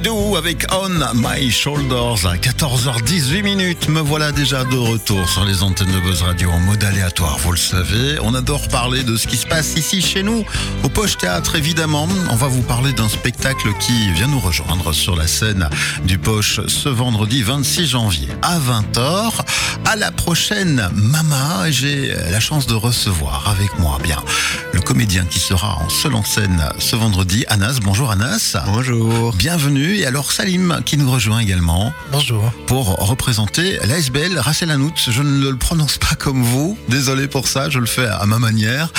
Dedou avec On My Shoulders à 14h18 minutes. Me voilà déjà de retour sur les antennes de Buzz Radio en mode aléatoire, vous le savez. On adore parler de ce qui se passe ici chez nous, au Poche Théâtre évidemment. On va vous parler d'un spectacle qui vient nous rejoindre sur la scène du Poche ce vendredi 26 janvier à 20h. À la prochaine Mama, j'ai la chance de recevoir avec moi bien le comédien qui sera en seul en scène ce vendredi, Anas. Bonjour Anas. Bonjour. Bienvenue. Et alors Salim qui nous rejoint également. Bonjour. Pour représenter l'ASBL Rachel Hanout. Je ne le prononce pas comme vous. Désolé pour ça, je le fais à ma manière.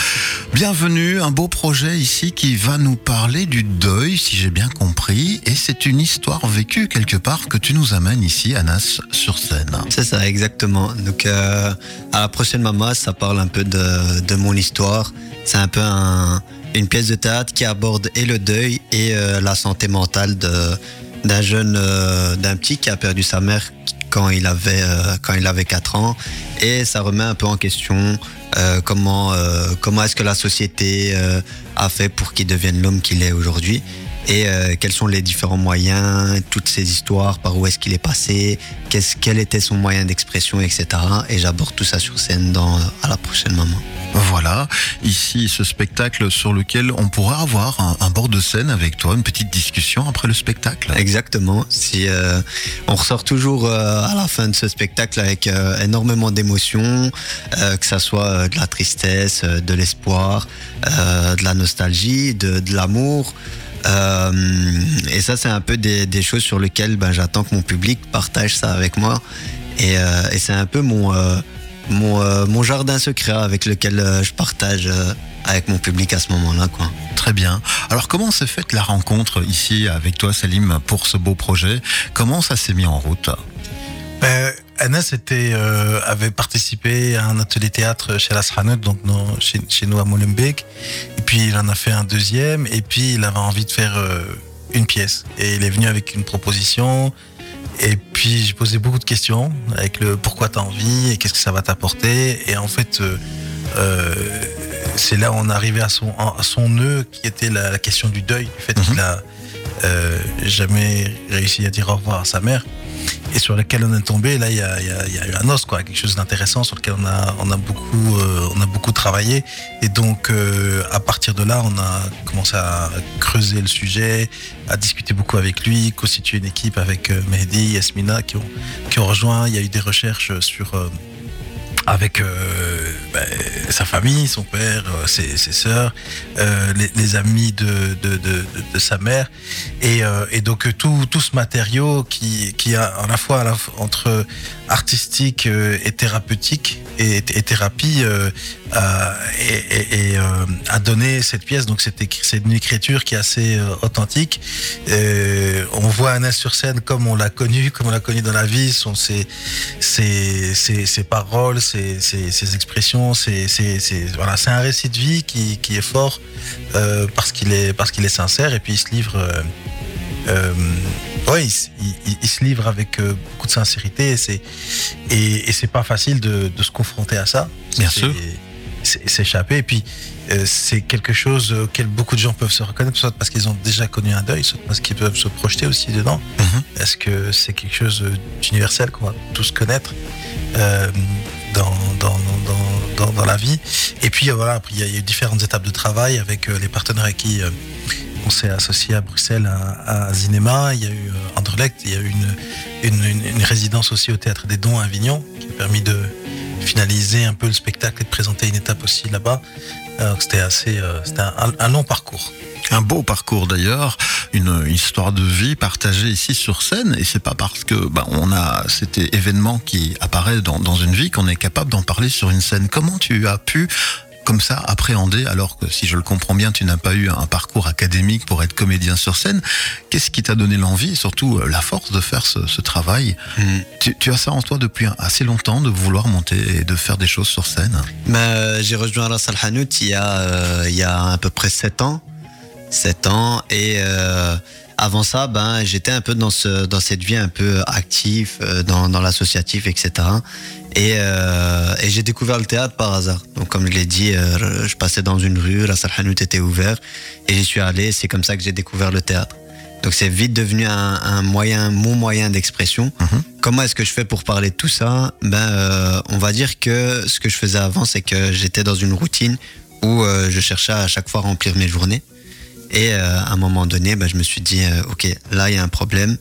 Bienvenue, un beau projet ici qui va nous parler du deuil, si j'ai bien compris. Et c'est une histoire vécue quelque part que tu nous amènes ici, Anas, sur scène. C'est ça, exactement. Donc, euh, à la prochaine Mama, ça parle un peu de, de mon histoire. C'est un peu un, une pièce de théâtre qui aborde et le deuil et euh, la santé mentale d'un jeune, euh, d'un petit qui a perdu sa mère quand il avait euh, quand il avait 4 ans et ça remet un peu en question comment comment est-ce que la société a fait pour qu'il devienne l'homme qu'il est aujourd'hui et quels sont les différents moyens, toutes ces histoires, par où est-ce qu'il est passé, qu'est-ce, quel était son moyen d'expression, etc. Et j'aborde tout ça sur scène dans, à la prochaine maman. Voilà, ici ce spectacle sur lequel on pourra avoir un, bord de scène avec toi, une petite discussion après le spectacle. Exactement. Si euh, on ressort toujours euh, à la fin de ce spectacle avec euh, énormément d'émotions, que ça soit de la tristesse, de l'espoir, de la nostalgie, de, l'amour. Et ça, c'est un peu des, choses sur lesquelles ben, j'attends que mon public partage ça avec moi. Et, c'est un peu mon, mon, euh, mon jardin secret avec lequel euh, je partage euh, avec mon public à ce moment-là. Quoi. Très bien. Alors comment s'est faite la rencontre ici avec toi Salim pour ce beau projet? Comment ça s'est mis en route? Ben, Anas était, euh, avait participé à un atelier théâtre chez la Sranet, donc dans- chez, chez nous à Molenbeek. Et puis il en a fait un deuxième. Et puis il avait envie de faire euh, une pièce. Et il est venu avec une proposition. Et puis j'ai posé beaucoup de questions avec le pourquoi t'as envie et qu'est-ce que ça va t'apporter. Et en fait, euh, euh, c'est là où on est arrivé à son, à son nœud qui était la, la question du deuil, du fait Mhm. qu'il a euh, jamais réussi à dire au revoir à sa mère et sur lequel on est tombé. Là, il y a, eu un os, quoi, quelque chose d'intéressant sur lequel on a, beaucoup, euh, on a beaucoup travaillé. Et donc, euh, à partir de là, on a commencé à creuser le sujet, à discuter beaucoup avec lui, constituer une équipe avec euh, Mehdi, Yasmina qui ont, qui ont rejoint. Il y a eu des recherches sur avec euh, ben, sa famille, son père, euh, ses, sœurs, euh, les, amis de, sa mère. Et, donc tout, ce matériau qui, qui a à la fois entre artistique euh, et thérapeutique et, thérapie euh, et, et, euh, a donné cette pièce. Donc c'est c'est une écriture qui est assez authentique. On voit Anas sur scène comme on l'a connu, comme on l'a connu dans la vie, ses, paroles, ses, expressions, ses- voilà, c'est un récit de vie qui, qui est fort parce qu'il est parce qu'il est sincère et puis il se livre. Euh, ouais, il, se livre avec euh, beaucoup de sincérité et c'est et, et c'est pas facile de, de se confronter à ça. Bien sûr. S'échapper et puis euh, c'est quelque chose auquel beaucoup de gens peuvent se reconnaître, soit parce qu'ils ont déjà connu un deuil, soit parce qu'ils peuvent se projeter aussi dedans. Mhm. Est-ce que c'est quelque chose d'universel qu'on va tous connaître euh, dans, dans, dans, dans, la vie? Et puis voilà, après, il y a eu différentes étapes de travail avec les partenaires avec qui on s'est associé à Bruxelles à, à Cinéma. Il y a eu euh, Anderlecht, il y a eu une, résidence aussi au Théâtre des Dons à Avignon qui a permis de finaliser un peu le spectacle et de présenter une étape aussi là-bas. C'était assez, euh, c'était un, long parcours. Un beau parcours d'ailleurs, une histoire de vie partagée ici sur scène, et c'est pas parce que bah, on a cet événement qui apparaît dans une vie qu'on est capable d'en parler sur une scène. Comment tu as pu comme ça appréhender, alors que si je le comprends bien, tu n'as pas eu un parcours académique pour être comédien sur scène. Qu'est-ce qui t'a donné l'envie et surtout euh, la force de faire ce, ce travail tu, tu as ça en toi depuis assez longtemps de vouloir monter et de faire des choses sur scène. Mais euh, j'ai rejoint Ras Al Hanout il y a euh, il y a à peu près 7 ans. 7 ans et euh, avant ça ben j'étais un peu dans ce dans cette vie un peu active dans dans l'associatif etc. Et, euh, et j'ai découvert le théâtre par hasard. Donc comme je l'ai dit, euh, je passais dans une rue, Ras Al Hanout était ouvert et j'y suis allé. C'est comme ça que j'ai découvert le théâtre. Donc c'est vite devenu un, un moyen, mon moyen d'expression. Mhm. Comment est-ce que je fais pour parler de tout ça? Ben, euh, on va dire que ce que je faisais avant, c'est que j'étais dans une routine où je cherchais à chaque fois à remplir mes journées. Et à un moment donné, ben, je me suis dit, ok, là il y a un problème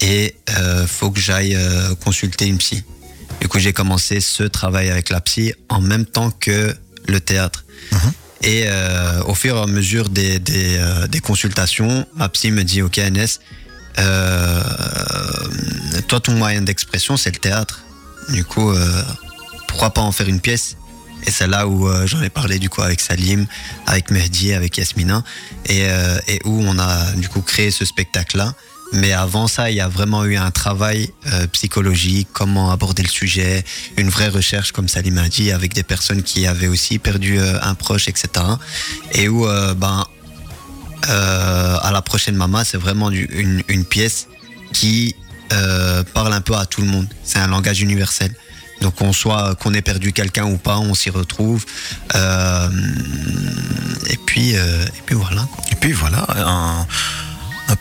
et euh, faut que j'aille euh, consulter une psy. Du coup, j'ai commencé ce travail avec la psy en même temps que le théâtre. Mhm. Et euh, au fur et à mesure des, des, euh, des consultations, ma psy me dit, ok, NS, euh, toi, ton moyen d'expression, c'est le théâtre. Du coup, euh, pourquoi pas en faire une pièce? Et c'est là où j'en ai parlé du coup avec Salim, avec Mehdi, avec Yasmina, et, et où on a du coup créé ce spectacle-là. Mais avant ça, il y a vraiment eu un travail euh, psychologique, comment aborder le sujet, une vraie recherche, comme Salim a dit, avec des personnes qui avaient aussi perdu euh, un proche, etc. Et où, euh, ben, à la prochaine Mama, c'est vraiment une, pièce qui parle un peu à tout le monde. C'est un langage universel. Donc qu'on soit qu'on ait perdu quelqu'un ou pas, on s'y retrouve. Et puis et puis voilà. quoi.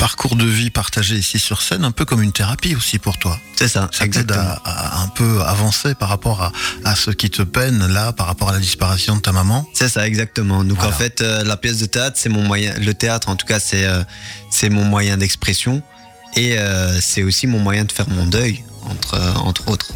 Parcours de vie partagé ici sur scène, un peu comme une thérapie aussi pour toi. C'est ça, Ça t'aide à, à un peu avancer par rapport à, à ce qui te peine là, par rapport à la disparition de ta maman. C'est ça, exactement. Donc Voilà. en fait, euh, la pièce de théâtre, c'est mon moyen. Le théâtre, en tout cas, c'est euh, c'est mon moyen d'expression et euh, c'est aussi mon moyen de faire mon deuil, entre entre autres.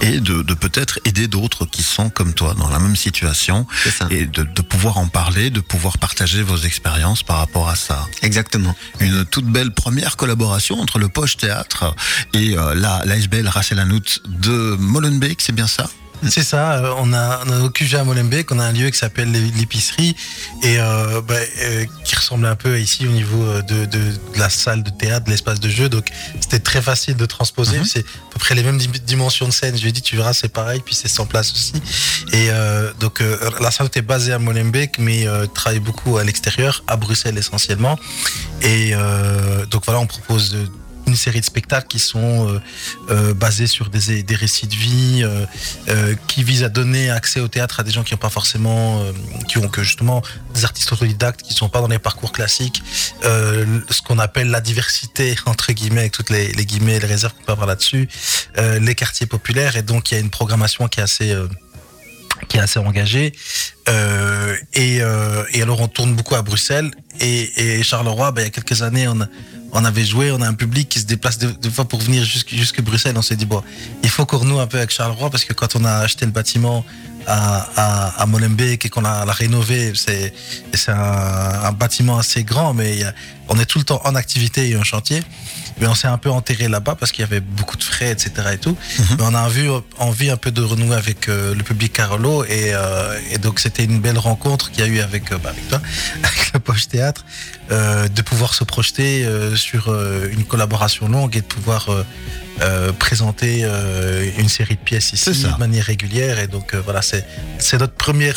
Et de, de peut-être aider d'autres qui sont comme toi dans la même situation et de, de pouvoir en parler, de pouvoir partager vos expériences par rapport à ça. exactement. Une toute belle première collaboration entre le Poche Théâtre et euh, la Rachel Hanout de Molenbeek, c'est bien ça? C'est ça, euh, on a, on a au QG à Molenbeek, on a un lieu qui s'appelle l'épicerie et euh, bah, euh, qui ressemble un peu ici au niveau de, de, de la salle de théâtre, de l'espace de jeu. Donc c'était très facile de transposer. Mhm. C'est à peu près les mêmes dim- dimensions de scène. Je lui ai dit, tu verras, c'est pareil. Puis c'est sans place aussi. Et euh, donc la salle était basée à Molenbeek, mais travaille beaucoup à l'extérieur, à Bruxelles essentiellement. Et donc voilà, on propose euh, une série de spectacles qui sont euh, euh, basés sur des, des récits de vie, euh, qui visent à donner accès au théâtre à des gens qui n'ont pas forcément, qui ont que justement des artistes autodidactes qui ne sont pas dans les parcours classiques, ce qu'on appelle la diversité entre guillemets, avec toutes les, guillemets et les réserves qu'on peut avoir là-dessus, les quartiers populaires, et donc il y a une programmation qui est assez qui est assez engagée. Euh, et, et alors on tourne beaucoup à Bruxelles. Et, et Charleroi, ben, il y a quelques années, on, a- on avait joué, on a un public qui se déplace deux, deux fois pour venir jusque, jusque Bruxelles. On s'est dit, bon, il faut qu'on renoue un peu avec Charleroi parce que quand on a acheté le bâtiment à, à, à Molenbeek et qu'on l'a l'a rénové, c'est c'est un, un bâtiment assez grand, mais a- on est tout le temps en activité et en chantier. Mais on s'est un peu enterré là-bas parce qu'il y avait beaucoup de frais, etc. et tout. Mais on a envie, envie un peu de renouer avec euh, le public Carolo et, euh, et donc c'était une belle rencontre qu'il y a eu avec, euh, bah, avec toi, avec Poche Théâtre, euh, de pouvoir se projeter euh, sur euh, une collaboration longue et de pouvoir euh, présenter euh, une série de pièces ici ça. de manière régulière. Et donc euh, voilà, c'est c'est notre première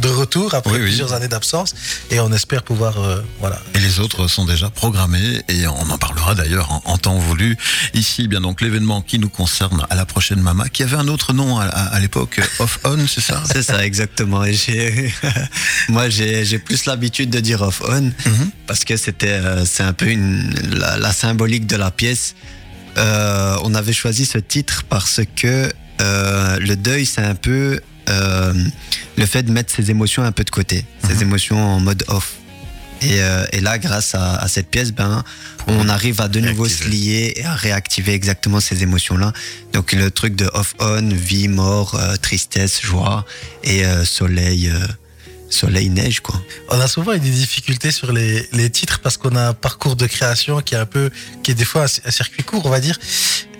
de- retour après Oui, oui. plusieurs années d'absence et on espère pouvoir euh, voilà Et les autres sont déjà programmés et on en parlera d'ailleurs en, en temps voulu. Ici, bien donc l'événement qui nous concerne à la prochaine Mama, qui avait un autre nom à, à- à l'époque, Off On, c'est ça? C'est ça, exactement. Et j'ai, moi, j'ai, j'ai plus l'habitude de dire off on Mhm. parce que c'était, euh, c'est un peu une, la, la symbolique de la pièce. Euh, on avait choisi ce titre parce que euh, le deuil, c'est un peu euh, le fait de mettre ses émotions un peu de côté, ses Mhm. émotions en mode off. Et, euh, et là, grâce à, à cette pièce, ben, on arrive à de nouveau se lier et à réactiver exactement ces émotions-là. Donc le truc de off-on, vie, mort, euh, tristesse, joie et euh, soleil, euh, soleil, neige, quoi. On a souvent des difficultés sur les, titres parce qu'on a un parcours de création qui est un peu, qui est des fois un, circuit court, on va dire.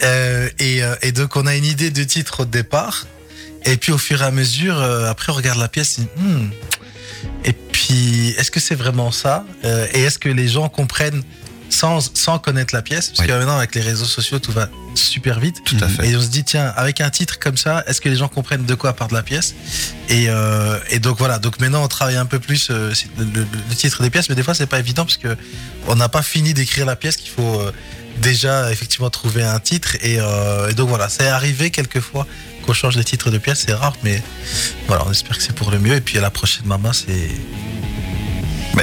Euh, et, euh, et donc on a une idée de titre au départ. Et puis au fur et à mesure, euh, après on regarde la pièce. et, hmm. Et puis est-ce que c'est vraiment ça? Et est-ce que les gens comprennent sans, sans connaître la pièce Parce Oui. que maintenant avec les réseaux sociaux tout va super vite. Tout à fait. Et on se dit, tiens, avec un titre comme ça, est-ce que les gens comprennent de quoi parle la pièce? Et, euh, et donc voilà, donc maintenant on travaille un peu plus euh, le, le- le titre des pièces, mais des fois c'est pas évident parce que on n'a pas fini d'écrire la pièce qu'il faut euh, déjà effectivement trouver un titre. Et, et donc voilà, c'est arrivé quelquefois qu'on change les titres de pièces, c'est rare, mais voilà, on espère que c'est pour le mieux. Et puis à la prochaine Mama, c'est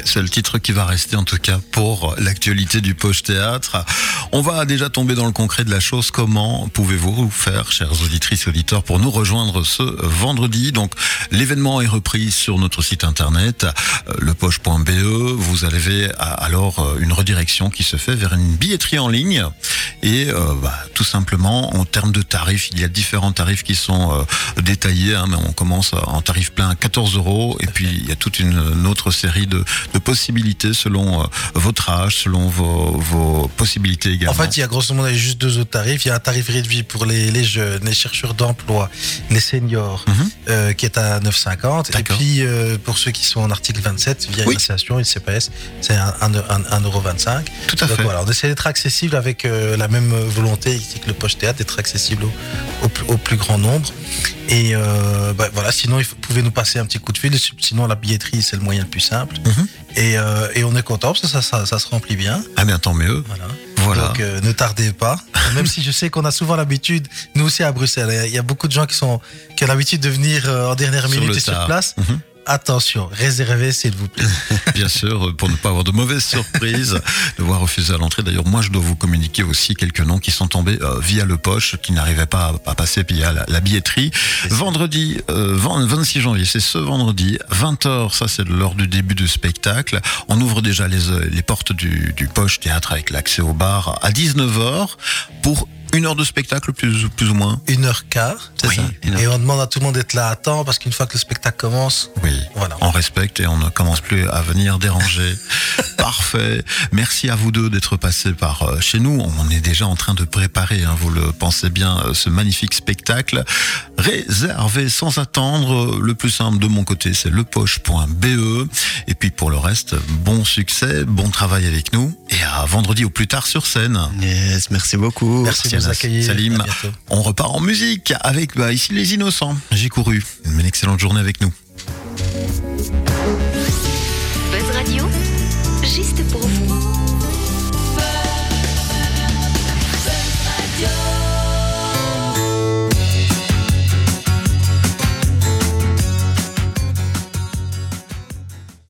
c'est le titre qui va rester en tout cas pour l'actualité du Poche Théâtre. On va déjà tomber dans le concret de la chose. Comment pouvez-vous faire, chers auditrices et auditeurs, pour nous rejoindre ce vendredi? Donc, l'événement est repris sur notre site internet, euh, lepoche.be. Vous avez alors euh, une redirection qui se fait vers une billetterie en ligne. Et euh, bah, tout simplement, en termes de tarifs, il y a différents tarifs qui sont détaillés. Hein, mais on commence en tarif plein à 14 euros. Et puis, il y a toute une autre série de de possibilités selon euh, votre âge, selon vos, possibilités également. En fait, il y a grosso modo juste deux autres tarifs. Il y a un tarif réduit pour les, les jeunes, les chercheurs d'emploi, les seniors, mhm. euh, qui est à 9,50. Et puis, euh, pour ceux qui sont en article 27, via une association, une CPS, c'est 1,25€. Tout à fait. Voilà, on essaie d'être accessible avec la même volonté que le Poche Théâtre, d'être accessible au, au, plus grand nombre. Et bah, voilà, sinon, vous pouvez nous passer un petit coup de fil. Sinon, la billetterie, c'est le moyen le plus simple. Mhm. Euh, et, on est content parce que ça, ça, se remplit bien. Ah bien, tant mieux. Voilà. Voilà. Donc euh, ne tardez pas. Même si je sais qu'on a souvent l'habitude, nous aussi à Bruxelles, il y a beaucoup de gens qui sont qui ont l'habitude de venir euh, en dernière minute et sur place. Mhm attention, réservez s'il vous plaît. Bien sûr, pour ne pas avoir de mauvaises surprises, de voir refuser à l'entrée. D'ailleurs, moi, je dois vous communiquer aussi quelques noms qui sont tombés euh, via le poche, qui n'arrivaient pas à, passer via la, la billetterie. Vendredi, 26 euh, janvier, c'est ce vendredi, 20h, ça c'est l'heure du début du spectacle. On ouvre déjà les, euh, les portes du, du poche théâtre avec l'accès au bar à 19h pour une heure de spectacle, plus, plus ou moins Une heure quart, c'est ça. Et on demande à tout le monde d'être là à temps parce qu'une fois que le spectacle commence, oui, voilà. on respecte et on ne commence plus à venir déranger. Parfait. Merci à vous deux d'être passés par euh, chez nous. On est déjà en train de préparer, hein, vous le pensez bien, euh, ce magnifique spectacle. Réservé sans attendre. Le plus simple de mon côté, c'est lepoche.be. Et puis pour le reste, bon succès, bon travail avec nous. Et à vendredi au plus tard sur scène. Yes, merci beaucoup. Merci Salim. On repart en musique avec bah, ici les innocents. J'ai couru. Une excellente journée avec nous. Buzz Radio, juste pour vous.